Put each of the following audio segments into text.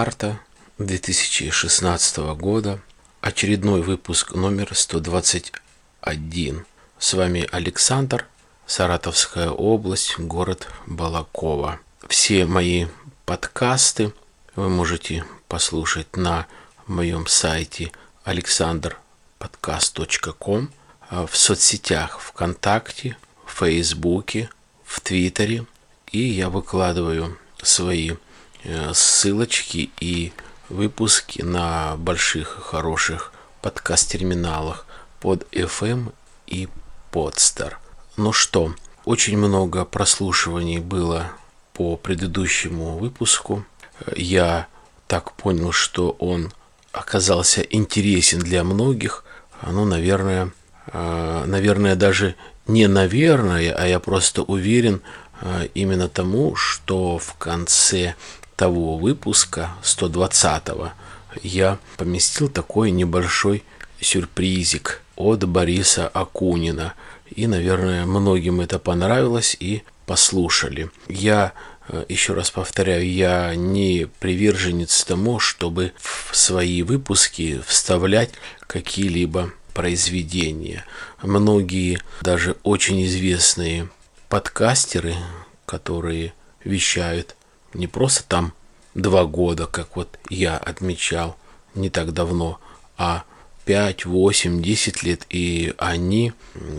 7 марта 2016 года, очередной выпуск номер 121. С вами Александр, Саратовская область, город Балакова. Все мои подкасты вы можете послушать на моем сайте alexanderpodcast.com, в соцсетях ВКонтакте, в Фейсбуке, в Твиттере. И я выкладываю свои ссылочки и выпуски на больших хороших подкаст-терминалах под FM и Podster. Ну что, очень много прослушиваний было по предыдущему выпуску. Я так понял, что он оказался интересен для многих. Ну, наверное, э, наверное, даже не наверное, а я просто уверен э, именно тому, что в конце того выпуска, 120-го, я поместил такой небольшой сюрпризик от Бориса Акунина. И, наверное, многим это понравилось и послушали. Я э, еще раз повторяю, я не приверженец тому, чтобы в свои выпуски вставлять какие-либо произведения. Многие, даже очень известные подкастеры, которые вещают не просто там два года, как вот я отмечал не так давно, а 5, 8, 10 лет, и они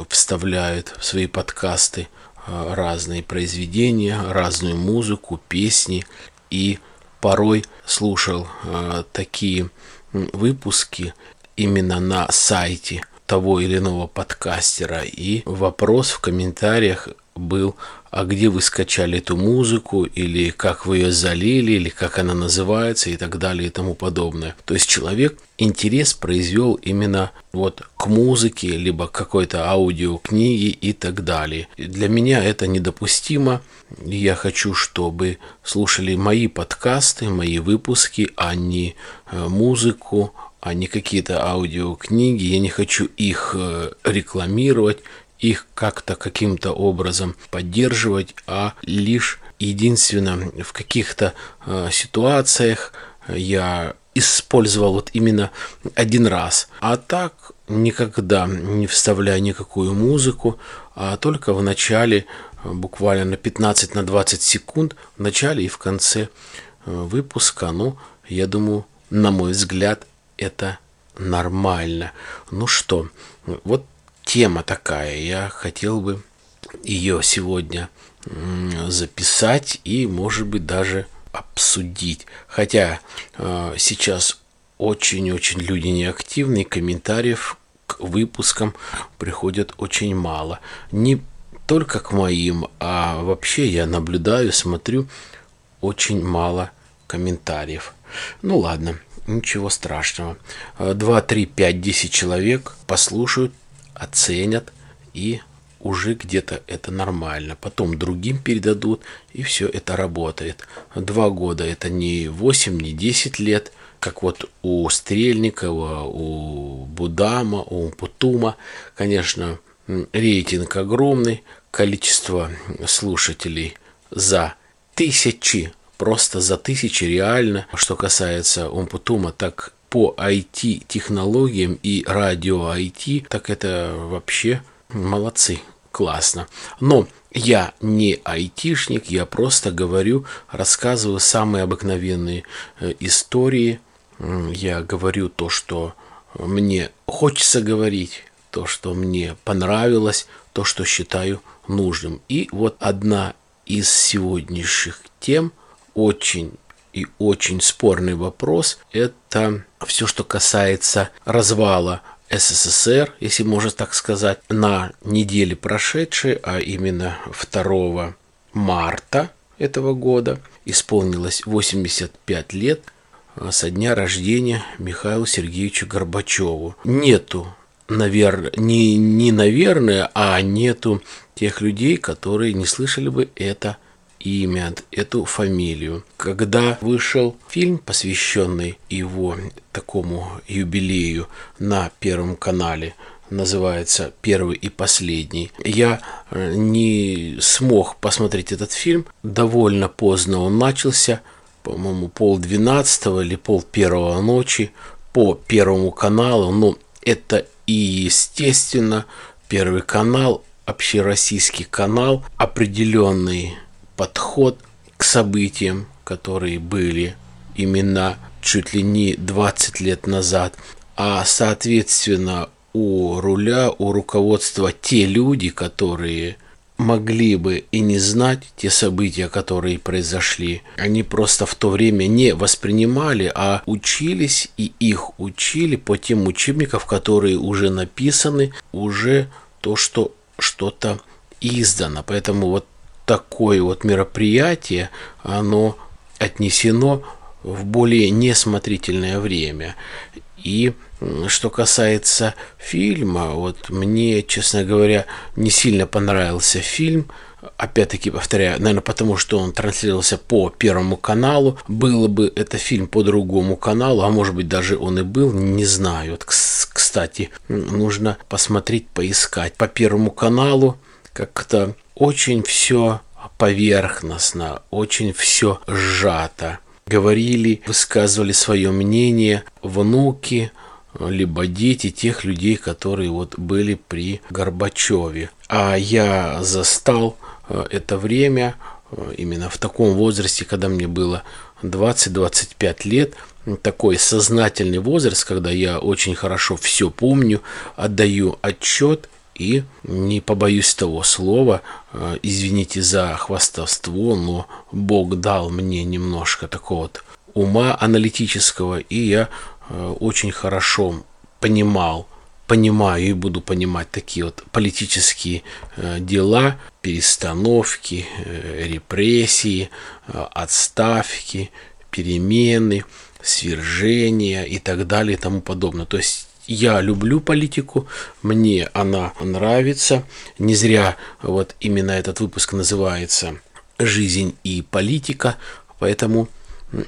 вставляют в свои подкасты а, разные произведения, разную музыку, песни, и порой слушал а, такие выпуски именно на сайте того или иного подкастера, и вопрос в комментариях был а где вы скачали эту музыку, или как вы ее залили, или как она называется, и так далее, и тому подобное. То есть человек интерес произвел именно вот к музыке, либо к какой-то аудиокниге и так далее. Для меня это недопустимо. Я хочу, чтобы слушали мои подкасты, мои выпуски, а не э, музыку, а не какие-то аудиокниги. Я не хочу их э, рекламировать их как-то каким-то образом поддерживать, а лишь единственно в каких-то э, ситуациях я использовал вот именно один раз. А так никогда не вставляя никакую музыку, а только в начале, буквально на 15 на 20 секунд, в начале и в конце э, выпуска. Ну, я думаю, на мой взгляд, это нормально. Ну что, вот тема такая. Я хотел бы ее сегодня записать и, может быть, даже обсудить. Хотя э, сейчас очень-очень люди неактивны, комментариев к выпускам приходят очень мало. Не только к моим, а вообще я наблюдаю, смотрю, очень мало комментариев. Ну ладно, ничего страшного. 2, 3, 5, 10 человек послушают оценят и уже где-то это нормально. Потом другим передадут, и все это работает. Два года это не 8, не 10 лет, как вот у Стрельникова, у Будама, у Путума. Конечно, рейтинг огромный, количество слушателей за тысячи, просто за тысячи реально. Что касается Умпутума, так по IT-технологиям и радио IT, так это вообще молодцы, классно. Но я не айтишник, я просто говорю, рассказываю самые обыкновенные э, истории. Я говорю то, что мне хочется говорить, то, что мне понравилось, то, что считаю нужным. И вот одна из сегодняшних тем очень и очень спорный вопрос – это все, что касается развала СССР, если можно так сказать, на неделе прошедшей, а именно 2 марта этого года исполнилось 85 лет а, со дня рождения Михаилу Сергеевичу Горбачеву. Нету, наверное, не, не наверное, а нету тех людей, которые не слышали бы это имя, эту фамилию. Когда вышел фильм, посвященный его такому юбилею на Первом канале, называется «Первый и последний». Я э, не смог посмотреть этот фильм. Довольно поздно он начался. по-моему, пол двенадцатого или пол первого ночи по Первому каналу. Ну, это и естественно Первый канал, общероссийский канал, определенный подход к событиям, которые были именно чуть ли не 20 лет назад, а соответственно у руля, у руководства те люди, которые могли бы и не знать те события, которые произошли. Они просто в то время не воспринимали, а учились и их учили по тем учебникам, которые уже написаны, уже то, что что-то издано. Поэтому вот такое вот мероприятие, оно отнесено в более несмотрительное время. И что касается фильма, вот мне, честно говоря, не сильно понравился фильм. Опять-таки, повторяю, наверное, потому что он транслировался по Первому каналу. Было бы это фильм по другому каналу, а может быть даже он и был, не знаю. Вот, кстати, нужно посмотреть, поискать. По Первому каналу как-то очень все поверхностно, очень все сжато. Говорили, высказывали свое мнение внуки, либо дети тех людей, которые вот были при Горбачеве. А я застал э, это время э, именно в таком возрасте, когда мне было 20-25 лет, такой сознательный возраст, когда я очень хорошо все помню, отдаю отчет и не побоюсь того слова, э, извините за хвастовство, но Бог дал мне немножко такого вот ума аналитического, и я Э, очень хорошо понимал, понимаю и буду понимать такие вот политические э, дела, перестановки, репрессии, отставки, перемены, свержения и так далее и тому подобное. То есть я люблю политику, мне она нравится. Не зря вот именно этот выпуск называется «Жизнь и политика», поэтому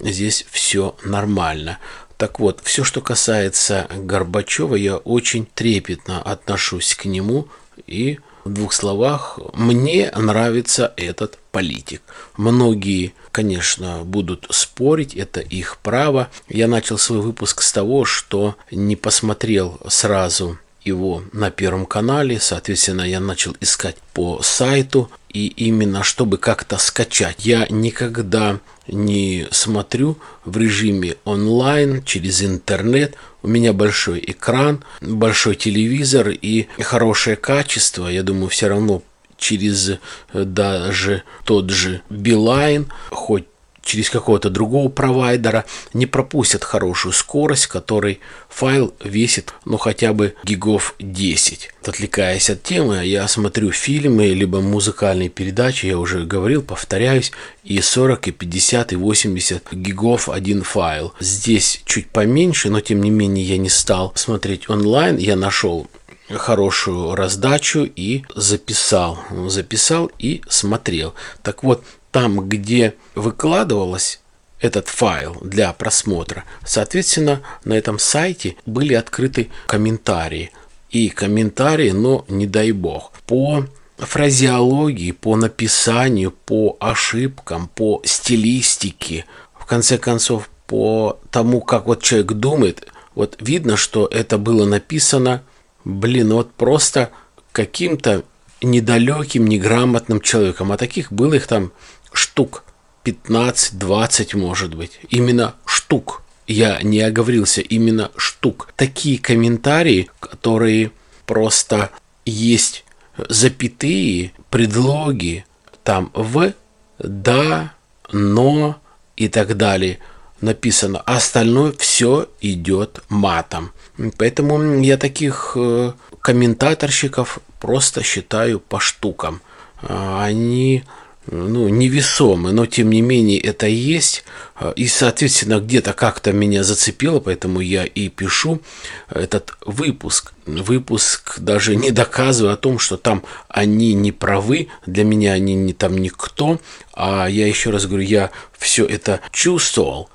здесь все нормально. Так вот, все, что касается Горбачева, я очень трепетно отношусь к нему и в двух словах, мне нравится этот политик. Многие, конечно, будут спорить, это их право. Я начал свой выпуск с того, что не посмотрел сразу его на Первом канале, соответственно, я начал искать по сайту, и именно чтобы как-то скачать. Я никогда не смотрю в режиме онлайн через интернет. У меня большой экран, большой телевизор и хорошее качество. Я думаю, все равно через э, даже тот же Билайн, хоть через какого-то другого провайдера не пропустят хорошую скорость, которой файл весит ну хотя бы гигов 10. Отвлекаясь от темы, я смотрю фильмы либо музыкальные передачи, я уже говорил, повторяюсь, и 40, и 50, и 80 гигов один файл. Здесь чуть поменьше, но тем не менее я не стал смотреть онлайн, я нашел хорошую раздачу и записал. Записал и смотрел. Так вот, там, где выкладывалось этот файл для просмотра, соответственно, на этом сайте были открыты комментарии. И комментарии, но не дай бог, по фразеологии, по написанию, по ошибкам, по стилистике, в конце концов, по тому, как вот человек думает, вот видно, что это было написано, блин, вот просто каким-то недалеким, неграмотным человеком. А таких было их там штук 15-20, может быть. Именно штук. Я не оговорился, именно штук. Такие комментарии, которые просто есть запятые, предлоги, там в, да, но и так далее написано. А остальное все идет матом. Поэтому я таких э, комментаторщиков просто считаю по штукам. А, они ну, невесомы, но тем не менее это есть. И, соответственно, где-то как-то меня зацепило, поэтому я и пишу этот выпуск. Выпуск даже не доказывая о том, что там они не правы, для меня они не там никто. А я еще раз говорю, я все это чувствовал.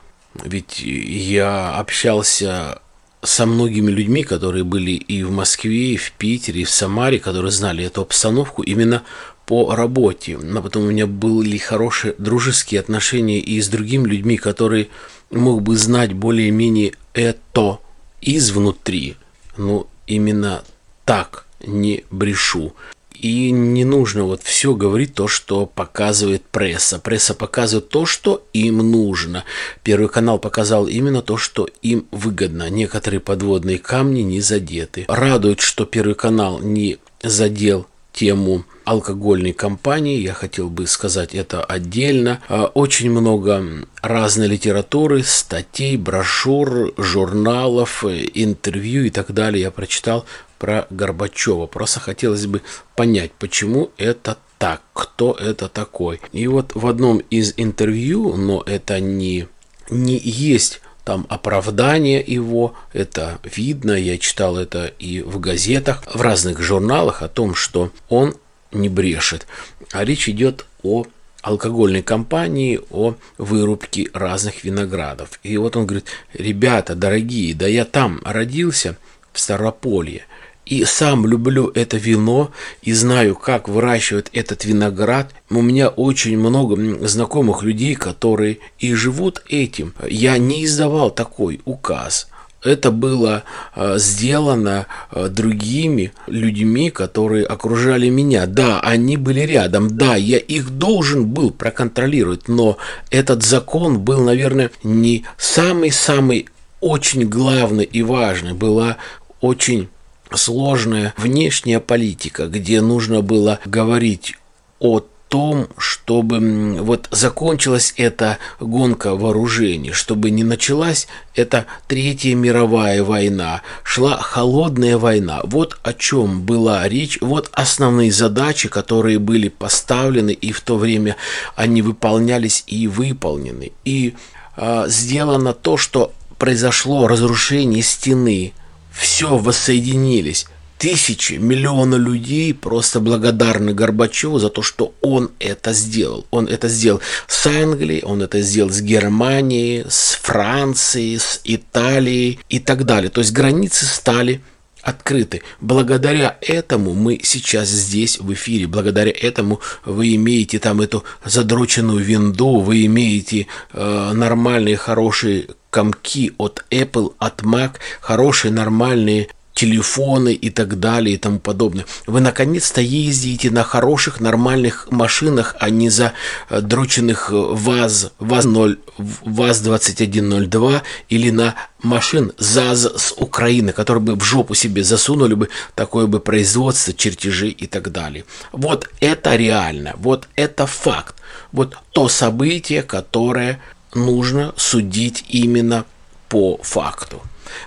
Ведь я общался со многими людьми, которые были и в Москве, и в Питере, и в Самаре, которые знали эту обстановку именно по работе. Но потом у меня были хорошие дружеские отношения и с другими людьми, которые мог бы знать более-менее это изнутри. Ну, именно так не брешу. И не нужно вот все говорить то, что показывает пресса. Пресса показывает то, что им нужно. Первый канал показал именно то, что им выгодно. Некоторые подводные камни не задеты. Радует, что Первый канал не задел тему алкогольной компании, я хотел бы сказать это отдельно. А, очень много разной литературы, статей, брошюр, журналов, интервью и так далее я прочитал про Горбачева. Просто хотелось бы понять, почему это так, кто это такой. И вот в одном из интервью, но это не, не есть там оправдание его, это видно, я читал это и в газетах, в разных журналах о том, что он не брешет. А речь идет о алкогольной компании, о вырубке разных виноградов. И вот он говорит, ребята, дорогие, да я там родился, в Старополье – и сам люблю это вино и знаю, как выращивают этот виноград. У меня очень много знакомых людей, которые и живут этим. Я не издавал такой указ. Это было э, сделано э, другими людьми, которые окружали меня. Да, они были рядом, да, я их должен был проконтролировать, но этот закон был, наверное, не самый-самый очень главный и важный. Была очень сложная внешняя политика, где нужно было говорить о том, чтобы вот закончилась эта гонка вооружений, чтобы не началась эта Третья мировая война, шла холодная война. Вот о чем была речь, вот основные задачи, которые были поставлены, и в то время они выполнялись и выполнены. И э, сделано то, что произошло разрушение стены все воссоединились. Тысячи, миллионы людей просто благодарны Горбачеву за то, что он это сделал. Он это сделал с Англией, он это сделал с Германией, с Францией, с Италией и так далее. То есть границы стали открыты. Благодаря этому мы сейчас здесь в эфире. Благодаря этому вы имеете там эту задроченную винду, вы имеете э, нормальные, хорошие комки от Apple, от Mac, хорошие нормальные телефоны и так далее и тому подобное. Вы наконец-то ездите на хороших нормальных машинах, а не за э, дроченных ВАЗ, ВАЗ-0, ВАЗ-2102 или на машин ЗАЗ с Украины, которые бы в жопу себе засунули бы такое бы производство, чертежи и так далее. Вот это реально, вот это факт. Вот то событие, которое нужно судить именно по факту.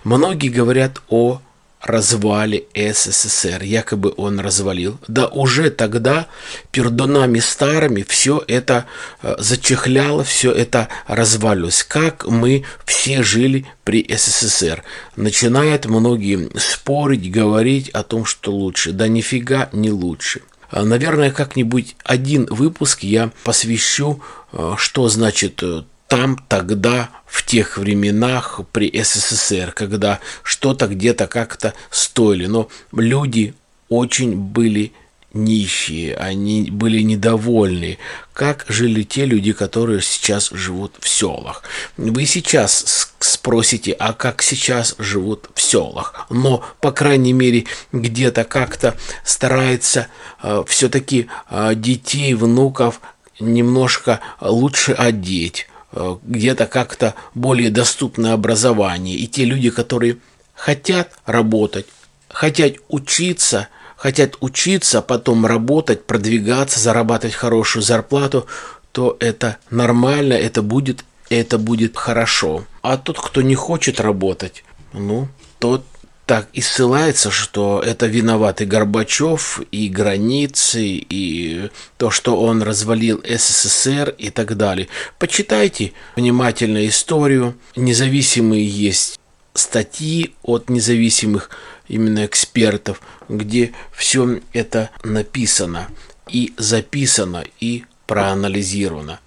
Многие говорят о развале СССР, якобы он развалил. Да уже тогда пердунами старыми все это э, зачехляло, все это развалилось. Как мы все жили при СССР. Начинают многие спорить, говорить о том, что лучше. Да нифига не лучше. А, наверное, как-нибудь один выпуск я посвящу, э, что значит э, там тогда, в тех временах при СССР, когда что-то где-то как-то стоили. Но люди очень были нищие, они были недовольны, как жили те люди, которые сейчас живут в селах. Вы сейчас спросите, а как сейчас живут в селах? Но, по крайней мере, где-то как-то старается э, все-таки э, детей, внуков немножко лучше одеть, где-то как-то более доступное образование. И те люди, которые хотят работать, хотят учиться, хотят учиться, потом работать, продвигаться, зарабатывать хорошую зарплату, то это нормально, это будет, это будет хорошо. А тот, кто не хочет работать, ну, тот так и ссылается, что это виноваты Горбачев и границы, и то, что он развалил СССР и так далее. Почитайте внимательно историю. Независимые есть статьи от независимых именно экспертов, где все это написано и записано и проанализировано.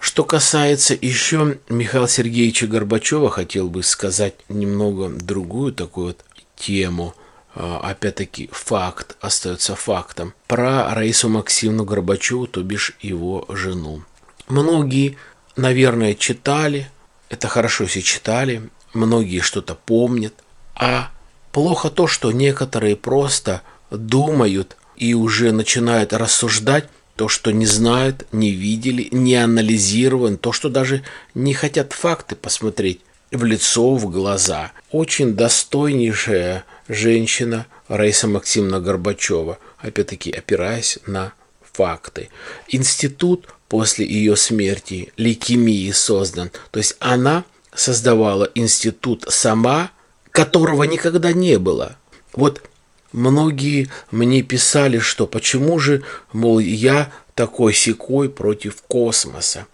Что касается еще Михаила Сергеевича Горбачева, хотел бы сказать немного другую такую вот тему. а, опять-таки, факт остается фактом. Про Раису Максимовну Горбачеву, то бишь его жену. Многие, наверное, читали, это хорошо если читали, многие что-то помнят, а плохо то, что некоторые просто думают и уже начинают рассуждать то, что не знают, не видели, не анализирован, то, что даже не хотят факты посмотреть в лицо, в глаза. Очень достойнейшая женщина Раиса Максимовна Горбачева, опять-таки опираясь на факты. Институт после ее смерти лейкемии создан. То есть она создавала институт сама, которого никогда не было. Вот многие мне писали, что почему же, мол, я такой секой против космоса.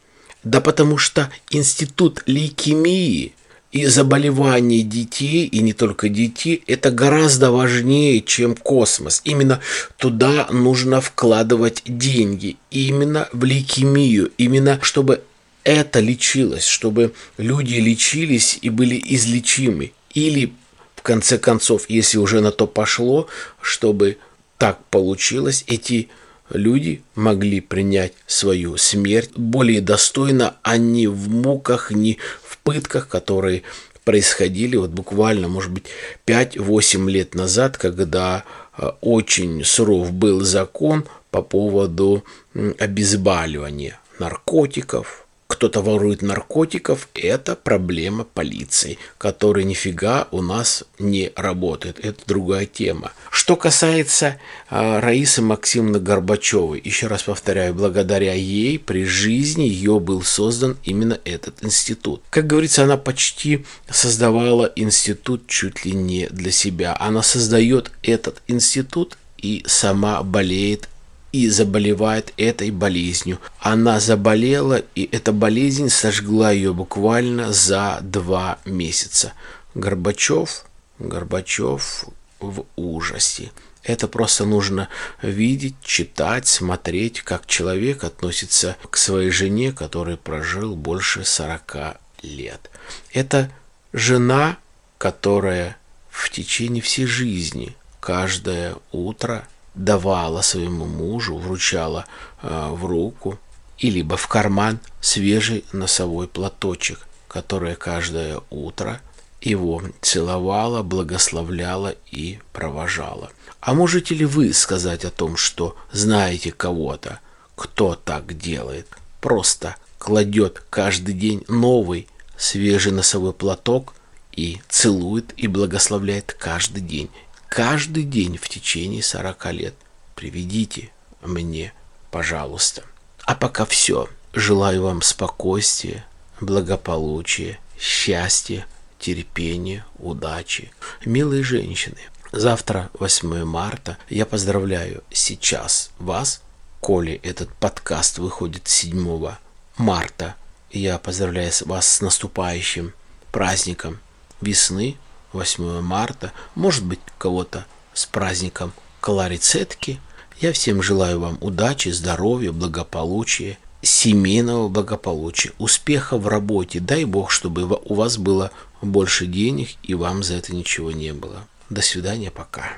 Да потому что институт лейкемии – и заболевания детей, и не только детей, это гораздо важнее, чем космос. Именно туда нужно вкладывать деньги, именно в лейкемию, именно чтобы это лечилось, чтобы люди лечились и были излечимы. Или, в конце концов, если уже на то пошло, чтобы так получилось, эти люди могли принять свою смерть более достойно, а не в муках, не пытках, которые происходили вот буквально, может быть, 5-8 лет назад, когда э, очень суров был закон по поводу обезболивания наркотиков, кто-то ворует наркотиков, это проблема полиции, которая нифига у нас не работает. Это другая тема. Что касается э, Раисы Максимовны Горбачевой, еще раз повторяю, благодаря ей при жизни ее был создан именно этот институт. Как говорится, она почти создавала институт чуть ли не для себя. Она создает этот институт и сама болеет и заболевает этой болезнью. Она заболела, и эта болезнь сожгла ее буквально за два месяца. Горбачев, Горбачев в ужасе. Это просто нужно видеть, читать, смотреть, как человек относится к своей жене, который прожил больше 40 лет. Это жена, которая в течение всей жизни каждое утро давала своему мужу, вручала э, в руку и либо в карман свежий носовой платочек, который каждое утро его целовала, благословляла и провожала. А можете ли вы сказать о том, что знаете кого-то, кто так делает? Просто кладет каждый день новый свежий носовой платок и целует и благословляет каждый день каждый день в течение 40 лет. Приведите мне, пожалуйста. А пока все. Желаю вам спокойствия, благополучия, счастья, терпения, удачи. Милые женщины, завтра 8 марта. Я поздравляю сейчас вас, коли этот подкаст выходит 7 марта. Я поздравляю вас с наступающим праздником весны, 8 марта, может быть, кого-то с праздником Кларицетки. Я всем желаю вам удачи, здоровья, благополучия, семейного благополучия, успеха в работе. Дай Бог, чтобы у вас было больше денег и вам за это ничего не было. До свидания, пока.